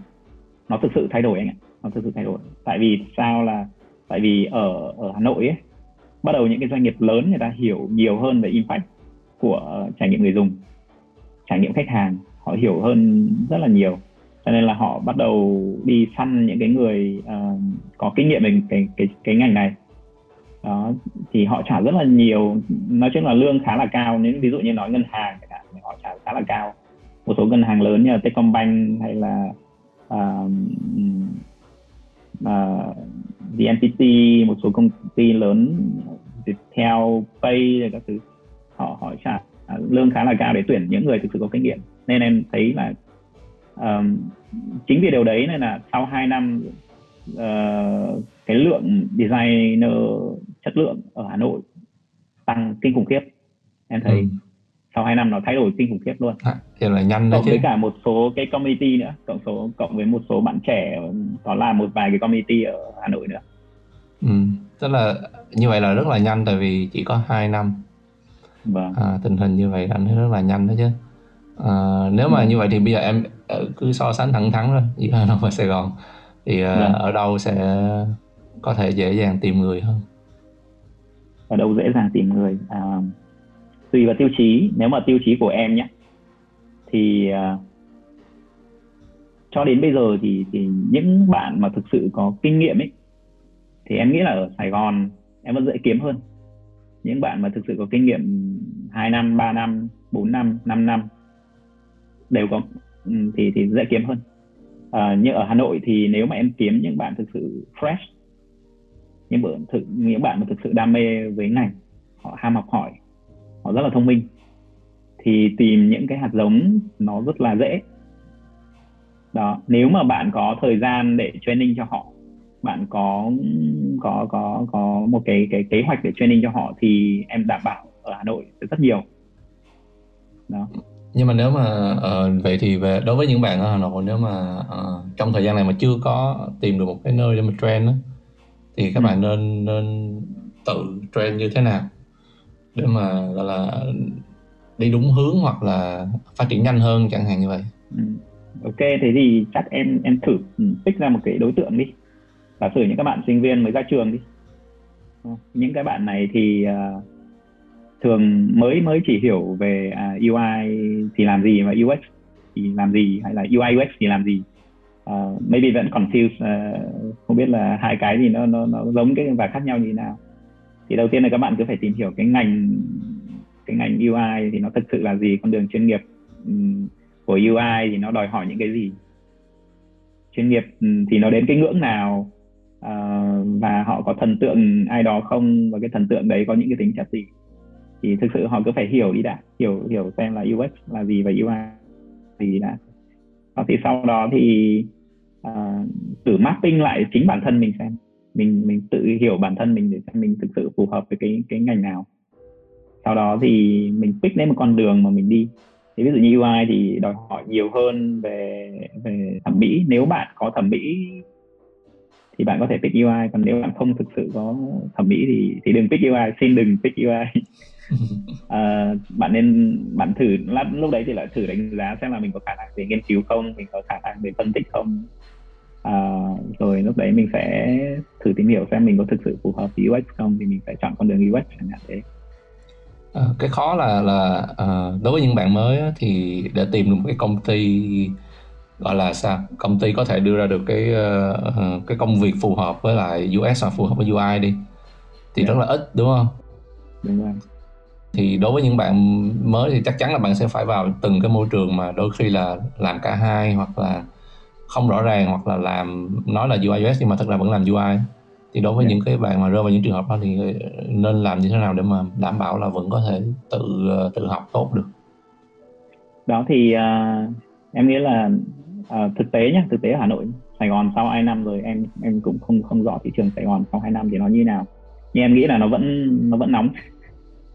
nó thực sự thay đổi anh ạ. Nó thực sự thay đổi. Tại vì sao là tại vì ở ở Hà Nội ấy bắt đầu những cái doanh nghiệp lớn người ta hiểu nhiều hơn về impact của trải nghiệm người dùng trải nghiệm khách hàng. Họ hiểu hơn rất là nhiều. Cho nên là họ bắt đầu đi săn những cái người uh, có kinh nghiệm về cái cái cái ngành này. Đó thì họ trả rất là nhiều. Nói chung là lương khá là cao. Nếu ví dụ như nói ngân hàng họ trả khá là cao một số ngân hàng lớn như là Techcombank hay là uh, uh, VNPT một số công ty lớn Viettel Pay các thứ. Họ họ trả lương khá là cao để tuyển những người thực sự có kinh nghiệm. Nên em thấy là um, chính vì điều đấy nên là sau 2 năm uh, cái lượng designer chất lượng ở Hà Nội tăng kinh khủng khiếp. Em thấy ừ. sau 2 năm nó thay đổi kinh khủng khiếp luôn. À, thì là nhanh cộng với cả một số cái community nữa cộng số cộng với một số bạn trẻ có làm một vài cái community ở Hà Nội nữa. Ừ. tức là như vậy là rất là nhanh tại vì chỉ có 2 năm. Vâng. à, tình hình như vậy anh thấy rất là nhanh đó chứ. À, nếu mà ừ. như vậy thì bây giờ em ờ, cứ so sánh thẳng thắn rồi giữa Hà Nội và Sài Gòn. Thì uh, ở đâu sẽ có thể dễ dàng tìm người hơn? Ở đâu dễ dàng tìm người? À, tùy vào tiêu chí. Nếu mà tiêu chí của em nhé thì uh, cho đến bây giờ thì thì những bạn mà thực sự có kinh nghiệm ấy thì em nghĩ là ở Sài Gòn em vẫn dễ kiếm hơn. Những bạn mà thực sự có kinh nghiệm 2 năm 3 năm 4 năm 5 năm đều có ừ, thì thì dễ kiếm hơn. À, như ở Hà Nội thì nếu mà em kiếm những bạn thực sự fresh những bạn thực những bạn mà thực sự đam mê với ngành họ ham học hỏi họ rất là thông minh thì tìm những cái hạt giống nó rất là dễ. Đó nếu mà bạn có thời gian để training cho họ bạn có có có có một cái cái kế hoạch để training cho họ thì em đảm bảo ở Hà Nội sẽ rất nhiều. Đó. Nhưng mà nếu mà uh, vậy thì về đối với những bạn ở Hà Nội nếu mà uh, trong thời gian này mà chưa có tìm được một cái nơi để mà train đó, thì các ừ. bạn nên nên tự train như thế nào? Để mà gọi là đi đúng hướng hoặc là phát triển nhanh hơn chẳng hạn như vậy. Ừ. ok thế thì chắc em em thử ừ, pick ra một cái đối tượng đi. Giả sử những các bạn sinh viên mới ra trường đi. Ờ, những cái bạn này thì uh, thường mới mới chỉ hiểu về à, uh, UI thì làm gì và UX thì làm gì hay là UI UX thì làm gì. Uh, maybe vẫn confused uh, không biết là hai cái gì nó nó nó giống cái và khác nhau như thế nào. Thì đầu tiên là các bạn cứ phải tìm hiểu cái ngành cái ngành UI thì nó thực sự là gì? Con đường chuyên nghiệp ừ, của UI thì nó đòi hỏi những cái gì? Chuyên nghiệp ừ, thì nó đến cái ngưỡng nào? Uh, và họ có thần tượng ai đó không? Và cái thần tượng đấy có những cái tính chất gì? Thì thực sự họ cứ phải hiểu đi đã hiểu hiểu xem là UX là gì và UI gì đã. Và thì sau đó thì ờ, uh, tự mapping lại chính bản thân mình xem. Mình mình tự hiểu bản thân mình để xem mình thực sự phù hợp với cái cái ngành nào sau đó thì mình pick lên một con đường mà mình đi. Thì ví dụ như UI thì đòi hỏi nhiều hơn về về thẩm mỹ. Nếu bạn có thẩm mỹ thì bạn có thể pick UI còn nếu bạn không thực sự có thẩm mỹ thì thì đừng pick UI xin đừng pick UI à, bạn nên bạn thử lúc đấy thì lại thử đánh giá xem là mình có khả năng để nghiên cứu không mình có khả năng để phân tích không. À, rồi lúc đấy mình sẽ thử tìm hiểu xem mình có thực sự phù hợp với UX không thì mình phải chọn con đường UX chẳng hạn thế à, cái khó là là uh, đối với những bạn mới á, thì để tìm được một cái công ty gọi là sao công ty có thể đưa ra được cái uh, cái công việc phù hợp với lại UX hoặc phù hợp với UI đi thì rất là ít đúng không? Đúng rồi. Thì đối với những bạn mới thì chắc chắn là bạn sẽ phải vào từng cái môi trường mà đôi khi là làm cả hai hoặc là không rõ ràng hoặc là làm nói là UI UX nhưng mà thật ra vẫn làm UI thì đối với yeah. những cái bạn mà rơi vào những trường hợp đó thì nên làm như thế nào để mà đảm bảo là vẫn có thể tự tự học tốt được? Đó thì uh, em nghĩ là uh, thực tế nhé thực tế ở Hà Nội Sài Gòn sau 2 năm rồi em em cũng không không rõ thị trường Sài Gòn sau 2 năm thì nó như nào. Nhưng em nghĩ là nó vẫn nó vẫn nóng.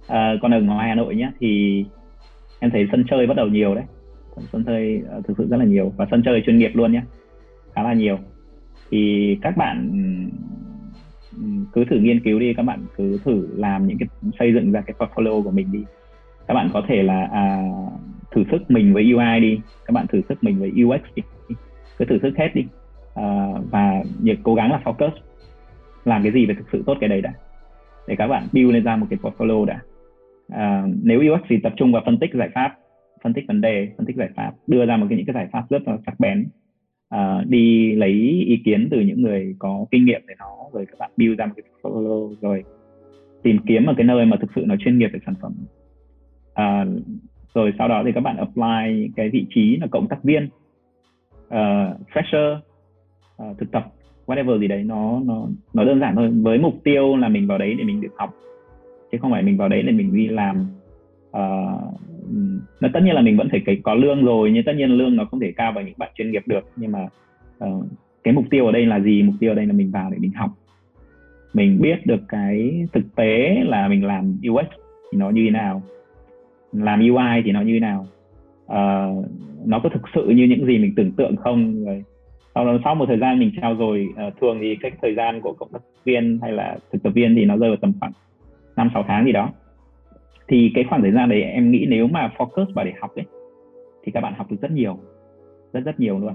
À, còn ở ngoài Hà Nội nhé thì em thấy sân chơi bắt đầu nhiều đấy. Sân chơi uh, thực sự rất là nhiều và sân chơi chuyên nghiệp luôn nhé khá là nhiều. Thì các bạn cứ thử nghiên cứu đi các bạn cứ thử làm những cái xây dựng ra cái portfolio của mình đi. Các bạn có thể là à, thử sức mình với UI đi. Các bạn thử sức mình với UX đi. Cứ thử sức hết đi. À, và việc cố gắng là focus. Làm cái gì để thực sự tốt cái đấy đã. Để các bạn build lên ra một cái portfolio đã. À, nếu UX thì tập trung vào phân tích giải pháp phân tích vấn đề phân tích giải pháp đưa ra một cái những cái giải pháp rất là sắc bén à, đi lấy ý kiến từ những người có kinh nghiệm về nó rồi các bạn build ra một cái portfolio rồi tìm kiếm một cái nơi mà thực sự nó chuyên nghiệp về sản phẩm. À, rồi sau đó thì các bạn apply cái vị trí là cộng tác viên uh, fresher uh, thực tập whatever gì đấy nó nó nó đơn giản thôi. Với mục tiêu là mình vào đấy để mình được học chứ không phải mình vào đấy để mình đi làm uh, nó tất nhiên là mình vẫn phải có lương rồi nhưng tất nhiên lương nó không thể cao bằng những bạn chuyên nghiệp được. Nhưng mà uh, cái mục tiêu ở đây là gì? Mục tiêu ở đây là mình vào để mình học. Mình biết được cái thực tế là mình làm UX thì nó như thế nào. Làm UI thì nó như thế nào. Uh, nó có thực sự như những gì mình tưởng tượng không? Rồi sau sau một thời gian mình trao rồi uh, thường thì cái thời gian của cộng tác viên hay là thực tập viên thì nó rơi vào tầm khoảng năm sáu tháng gì đó thì cái khoảng thời gian đấy em nghĩ nếu mà focus vào để học ấy thì các bạn học được rất nhiều rất rất nhiều luôn.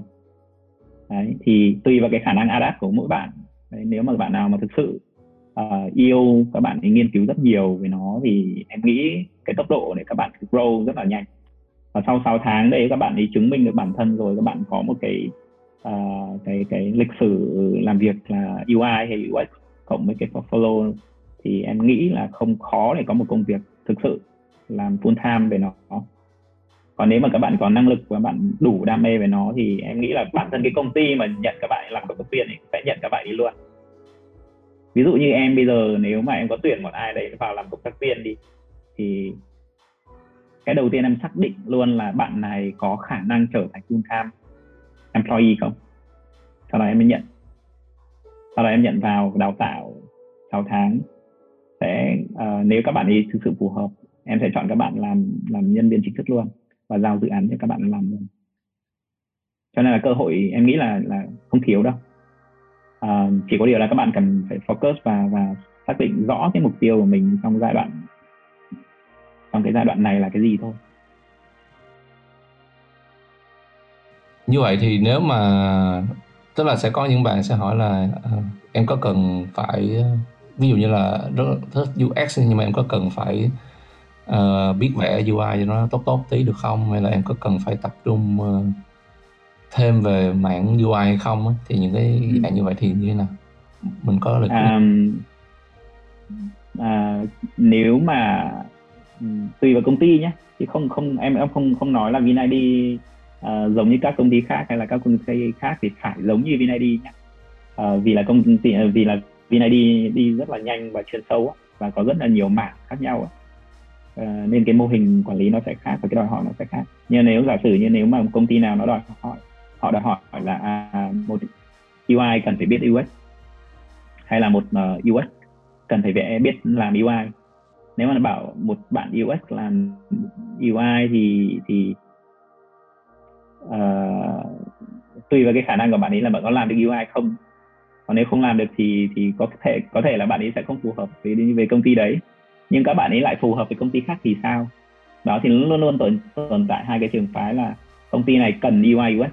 Đấy thì tùy vào cái khả năng adapt của mỗi bạn. Đấy, nếu mà bạn nào mà thực sự uh, yêu các bạn thì nghiên cứu rất nhiều về nó thì em nghĩ cái tốc độ để các bạn grow rất là nhanh. Và sau 6 tháng đấy các bạn ấy chứng minh được bản thân rồi các bạn có một cái uh, cái cái lịch sử làm việc là UI hay UX cộng với cái portfolio thì em nghĩ là không khó để có một công việc thực sự làm full time về nó. Còn nếu mà các bạn có năng lực và bạn đủ đam mê về nó thì em nghĩ là bản thân cái công ty mà nhận các bạn làm cộng tác viên thì sẽ nhận các bạn đi luôn. Ví dụ như em bây giờ nếu mà em có tuyển một ai đấy vào làm cộng tác viên đi, thì cái đầu tiên em xác định luôn là bạn này có khả năng trở thành full time employee không? Sau đó em mới nhận. Sau đó em nhận vào đào tạo 6 tháng sẽ uh, nếu các bạn ấy thực sự phù hợp em sẽ chọn các bạn làm làm nhân viên chính thức luôn và giao dự án cho các bạn làm luôn. Cho nên là cơ hội em nghĩ là là không thiếu đâu. À, chỉ có điều là các bạn cần phải focus và và xác định rõ cái mục tiêu của mình trong giai đoạn trong cái giai đoạn này là cái gì thôi. Như vậy thì nếu mà tức là sẽ có những bạn sẽ hỏi là uh, em có cần phải ví dụ như là rất thích UX nhưng mà em có cần phải uh, biết vẽ UI cho nó tốt tốt tí được không? Hay là em có cần phải tập trung uh, thêm về mảng UI hay không thì những cái ừ. dạng như vậy thì như thế nào? Mình có lời à, à, nếu mà tùy vào công ty nhé thì không không em em không không nói là VinID uh, giống như các công ty khác hay là các công ty khác thì phải giống như VinID nhé uh, vì là công ty vì là VinID đi rất là nhanh và chuyên sâu và có rất là nhiều mảng khác nhau à, nên cái mô hình quản lý nó sẽ khác và cái đòi hỏi nó sẽ khác. Nhưng nếu giả sử như nếu mà một công ty nào nó đòi hỏi họ đòi hỏi là à, một UI cần phải biết UX hay là một ờ, uh, UX cần phải biết làm UI nếu mà bảo một bạn UX làm UI thì thì uh, tùy vào cái khả năng của bạn ấy là bạn có làm được UI không còn nếu không làm được thì thì có thể có thể là bạn ấy sẽ không phù hợp với về công ty đấy. Nhưng các bạn ấy lại phù hợp với công ty khác thì sao? Đó thì luôn luôn tồn tồn tại hai cái trường phái là công ty này cần UI UX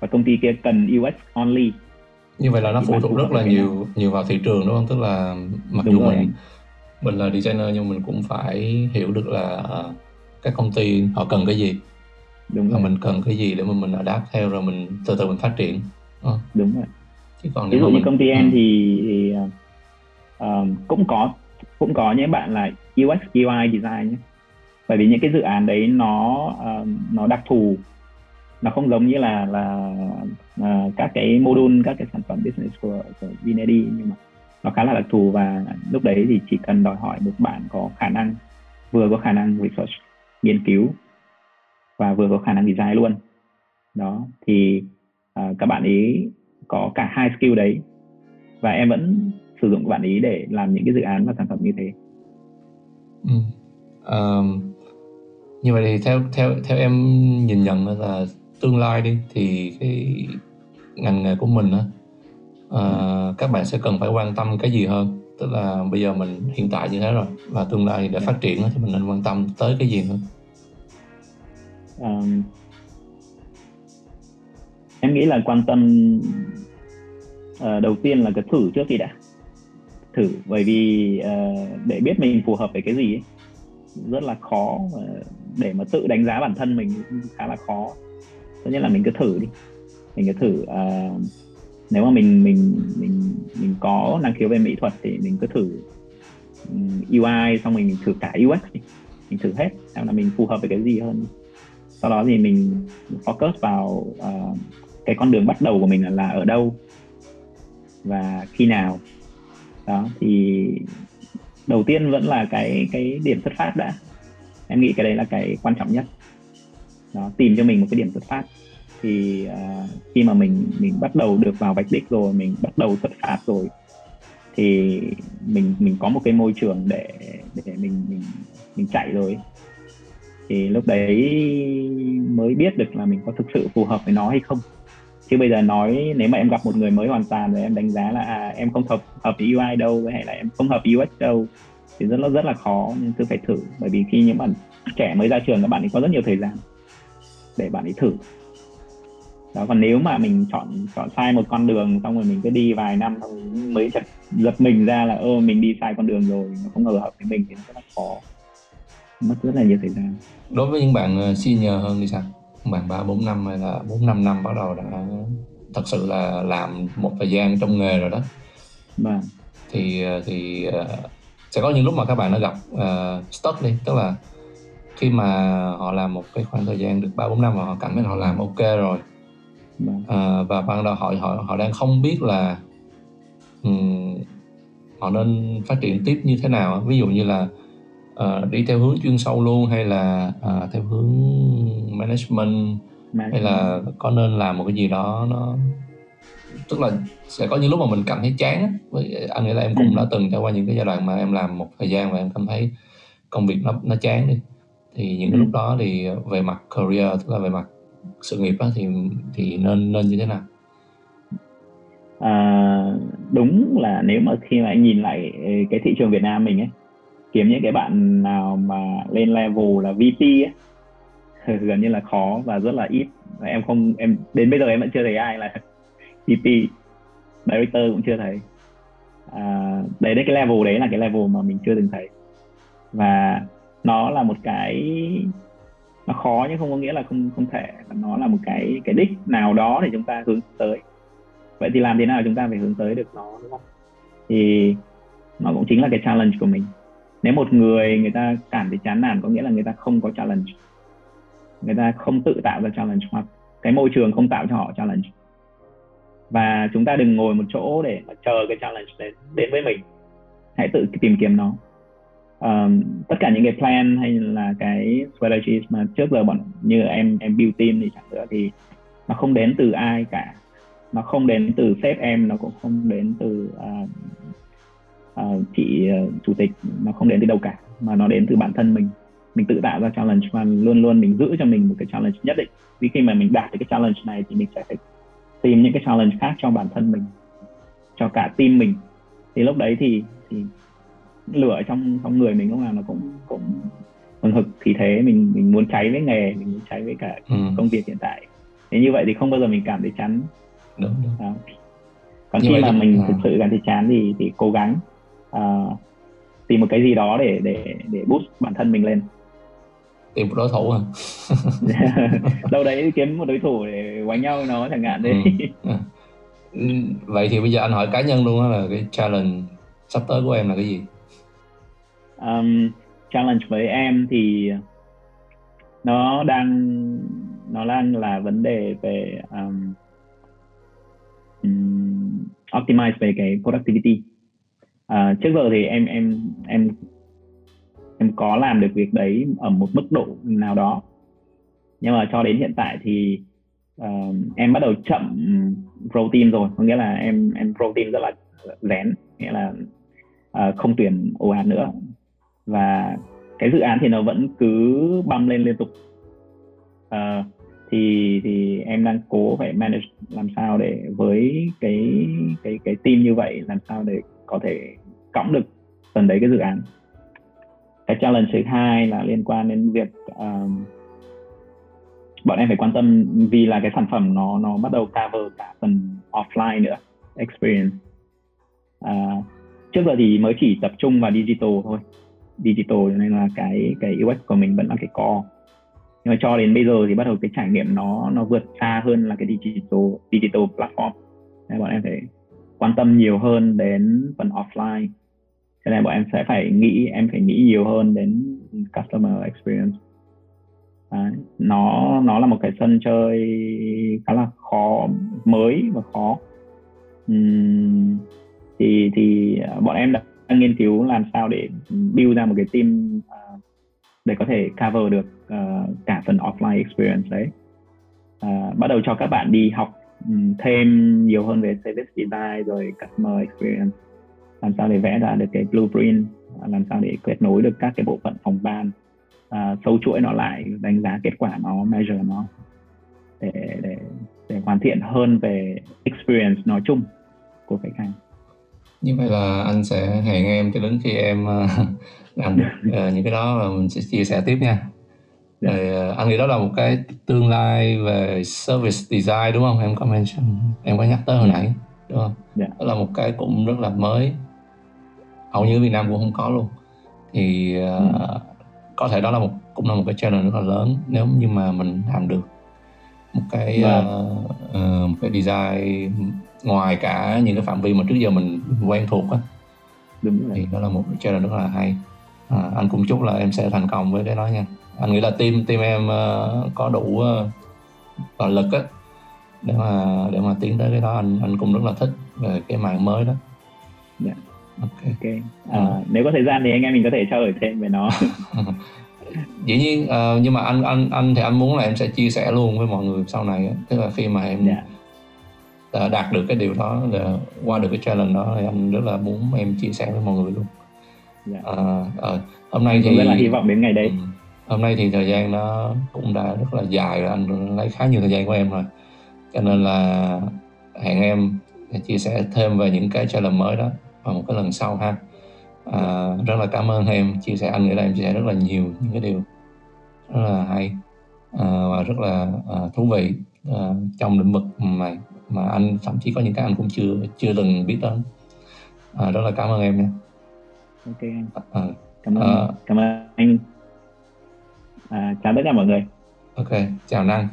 và công ty kia cần UX only. Như vậy là nó phụ thuộc rất là nhiều nhiều vào thị trường đúng không? Tức là mặc đúng dù rồi. mình mình là designer nhưng mình cũng phải hiểu được là các công ty họ cần cái gì. Đúng rồi. mình cần cái gì để mà mình adapt theo rồi mình từ từ mình phát triển. À. đúng rồi chứ còn ví dụ như mình... công ty em ừ. thì, thì uh, cũng có cũng có những bạn là UX UI design nhé. Bởi vì những cái dự án đấy nó uh, nó đặc thù. Nó không giống như là là uh, các cái module các cái sản phẩm business của, của Vinedi nhưng mà nó khá là đặc thù và lúc đấy thì chỉ cần đòi hỏi một bạn có khả năng vừa có khả năng research nghiên cứu và vừa có khả năng design luôn. Đó thì uh, các bạn ấy có cả hai skill đấy. Và em vẫn sử dụng các bạn ấy để làm những cái dự án và sản phẩm như thế. Ừ. um, như vậy thì theo theo theo em nhìn nhận là tương lai đi thì cái ngành nghề của mình á uh, các bạn sẽ cần phải quan tâm cái gì hơn? Tức là bây giờ mình hiện tại như thế rồi và tương lai để phát triển thì mình nên quan tâm tới cái gì hơn? Um, em nghĩ là quan tâm uh, đầu tiên là cái thử trước đi đã. Thử bởi vì uh, để biết mình phù hợp với cái gì ấy, rất là khó ờ, để mà tự đánh giá bản thân mình khá là khó. Tất nhiên là mình cứ thử đi. Mình cứ thử uh, nếu mà mình mình mình mình có năng khiếu về mỹ thuật thì mình cứ thử ừ, UI xong mình thử cả UX đi. mình thử hết xem là mình phù hợp với cái gì hơn. Sau đó thì mình focus vào uh, cái con đường bắt đầu của mình là, là ở đâu và khi nào. Đó thì đầu tiên vẫn là cái cái điểm xuất phát đã. Em nghĩ cái đấy là cái quan trọng nhất. Đó, tìm cho mình một cái điểm xuất phát. Thì uh, khi mà mình mình bắt đầu được vào vạch đích rồi mình bắt đầu xuất phát rồi thì mình mình có một cái môi trường để để mình mình mình chạy rồi. Thì lúc đấy mới biết được là mình có thực sự phù hợp với nó hay không chứ bây giờ nói nếu mà em gặp một người mới hoàn toàn rồi em đánh giá là à, em không hợp hợp với UI đâu hay là em không hợp UX đâu thì rất là rất là khó nhưng cứ phải thử. Bởi vì khi những bạn trẻ mới ra trường các bạn ấy có rất nhiều thời gian để bạn ấy thử. Đó còn nếu mà mình chọn chọn sai một con đường xong rồi mình cứ đi vài năm xong mới chật giật mình ra là ơ mình đi sai con đường rồi nó không hợp với mình thì nó rất là khó. Mất rất là nhiều thời gian. Đối với những bạn ờ, senior hơn thì sao? Bạn ba bốn năm hay là bốn năm năm bắt đầu đã thật sự là làm một thời gian trong nghề rồi đó. Vâng. Thì ờ, thì uh, sẽ có những lúc mà các bạn đã gặp uh, stuck đi. Tức là khi mà họ làm một cái khoảng thời gian được ba bốn năm và họ cảm thấy họ làm ok rồi. Uh, và ban đầu họ họ họ đang không biết là um, họ nên phát triển tiếp như thế nào ví dụ như là uh, đi theo hướng chuyên sâu luôn hay là uh, theo hướng management, hay là có nên làm một cái gì đó nó tức là sẽ có những lúc mà mình cảm thấy chán với anh nghĩ là em cũng ừ. đã từng trải qua những cái giai đoạn mà em làm một thời gian và em cảm thấy công việc nó nó chán đi. Thì những cái ừ. lúc đó thì về mặt career tức là về mặt sự nghiệp đó, thì thì nên nên như thế nào? À, đúng là nếu mà khi mà anh nhìn lại cái thị trường Việt Nam mình ấy kiếm những cái bạn nào mà lên level là VP ấy gần như là khó và rất là ít. Em không em đến bây giờ em vẫn chưa thấy ai là VP director cũng chưa thấy. À, đấy đấy cái level đấy là cái level mà mình chưa từng thấy. Và nó là một cái nó khó nhưng không có nghĩa là không không thể. Nó là một cái cái đích nào đó để chúng ta hướng tới. Vậy thì làm thế nào chúng ta phải hướng tới được nó đúng không? Thì nó cũng chính là cái challenge của mình nếu một người người ta cảm thấy chán nản có nghĩa là người ta không có challenge. Người ta không tự tạo ra challenge hoặc cái môi trường không tạo cho họ challenge. Và chúng ta đừng ngồi một chỗ để mà chờ cái challenge đến đến với mình. Hãy tự tìm kiếm nó. Um, tất cả những cái plan hay là cái strategies mà trước giờ bọn như em em build team thì chẳng nữa thì nó không đến từ ai cả. Nó không đến từ sếp em nó cũng không đến từ uh, uh, chị uh, chủ tịch nó không đến từ đâu cả mà nó đến từ bản thân mình mình tự tạo ra challenge và luôn luôn mình giữ cho mình một cái challenge nhất định vì khi mà mình đạt được cái challenge này thì mình sẽ phải tìm những cái challenge khác cho bản thân mình cho cả team mình thì lúc đấy thì thì lửa trong trong người mình lúc nào nó cũng cũng hừng hực thì thế mình mình muốn cháy với nghề mình muốn cháy với cả ừ. công việc hiện tại thế như vậy thì không bao giờ mình cảm thấy chán đúng, đúng. À. còn như khi mà thì, mình à. thực sự cảm thấy chán thì thì cố gắng uh, tìm một cái gì đó để để để boost bản thân mình lên tìm một đối thủ à đâu đấy kiếm một đối thủ để quánh nhau nó chẳng hạn đấy ừ. ừ. vậy thì bây giờ anh hỏi cá nhân luôn á là cái challenge sắp tới của em là cái gì um, challenge với em thì nó đang nó đang là vấn đề về um, um, optimize về cái productivity à, trước giờ thì em em em em có làm được việc đấy ở một mức độ nào đó. Nhưng mà cho đến hiện tại thì uh, em bắt đầu chậm protein rồi. Có nghĩa là em em protein rất là rén. Nghĩa là uh, không tuyển ồ ạt nữa. Và cái dự án thì nó vẫn cứ băm lên liên tục. Uh, thì thì em đang cố phải manage làm sao để với cái cái cái team như vậy làm sao để có thể cõng được phần đấy cái dự án. Cái challenge thứ hai là liên quan đến việc um, bọn em phải quan tâm vì là cái sản phẩm nó nó bắt đầu cover cả phần offline nữa experience. Uh, trước giờ thì mới chỉ tập trung vào digital thôi. Digital nên là cái cái UX của mình vẫn là cái core. Nhưng mà cho đến bây giờ thì bắt đầu cái trải nghiệm nó nó vượt xa hơn là cái digital digital platform. Nên bọn em phải quan tâm nhiều hơn đến phần offline. Cho nên bọn em sẽ phải nghĩ em phải nghĩ nhiều hơn đến customer experience. Đấy. nó nó là một cái sân chơi khá là khó mới và khó. Uhm, thì thì bọn em đã nghiên cứu làm sao để build ra một cái team uh, để có thể cover được uh, cả phần offline experience đấy. Uh, bắt đầu cho các bạn đi học thêm nhiều hơn về service design rồi customer experience làm sao để vẽ ra được cái blueprint làm sao để kết nối được các cái bộ phận phòng ban uh, sâu chuỗi nó lại đánh giá kết quả nó measure nó để để để hoàn thiện hơn về experience nói chung của khách hàng như vậy là anh sẽ hẹn em cho đến khi em uh, làm được uh, những cái đó và mình sẽ chia sẻ tiếp nha. Rồi, ờ, anh nghĩ đó là một cái tương lai về service design đúng không? Em có mention em có nhắc tới hồi nãy đúng không? Dạ. đó là một cái cũng rất là mới. Hầu như Việt Nam cũng không có luôn. Thì uh, Ừ. có thể đó là một cũng là một cái challenge rất là lớn nếu như mà mình làm được một cái Vâng. uh, uh, một cái design ngoài cả những cái phạm vi mà trước giờ mình quen thuộc á. Đúng rồi. Thì đó là một cái challenge rất là hay à, anh cũng chúc là em sẽ thành công với cái đó nha. Anh nghĩ là team team em uh, có đủ uh, toàn lực á để mà để mà tiến tới cái đó. Anh anh cũng rất là thích về cái mảng mới đó. Dạ. ok. Ok. À, nếu có thời gian thì anh em mình có thể trao đổi thêm về nó. Dĩ nhiên ờ, nhưng mà anh anh anh thì anh muốn là em sẽ chia sẻ luôn với mọi người sau này á. tức là khi mà em dạ. đã đạt được cái điều đó là qua được cái challenge đó thì anh rất là muốn em chia sẻ với mọi người luôn dạ. Ờ, ờ, hôm nay thì rất là hy vọng đến ngày đấy. Ừ. hôm nay thì thời gian nó cũng đã rất là dài rồi anh lấy khá nhiều thời gian của em rồi. Cho nên là hẹn em chia sẻ thêm về những cái challenge mới đó vào một cái lần sau ha. À, rất là cảm ơn em chia sẻ anh nghĩ là em chia sẻ rất là nhiều những cái điều rất là hay à, và rất là à, thú vị à, trong lĩnh vực này mà anh thậm chí có những cái anh cũng chưa chưa từng biết đến. À, rất là cảm ơn em nha ok anh à, cảm ơn Ờ. cảm ơn anh. À, chào tất cả mọi người. Ok chào Năng